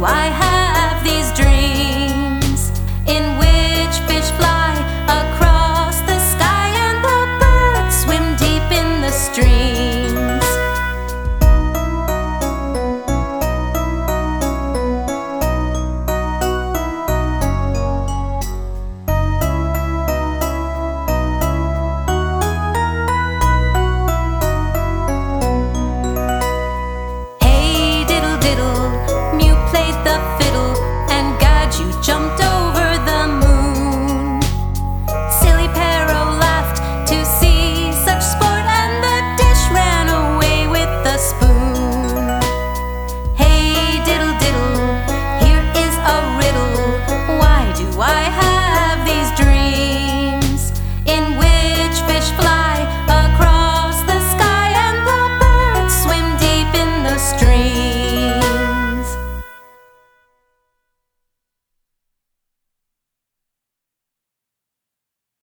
why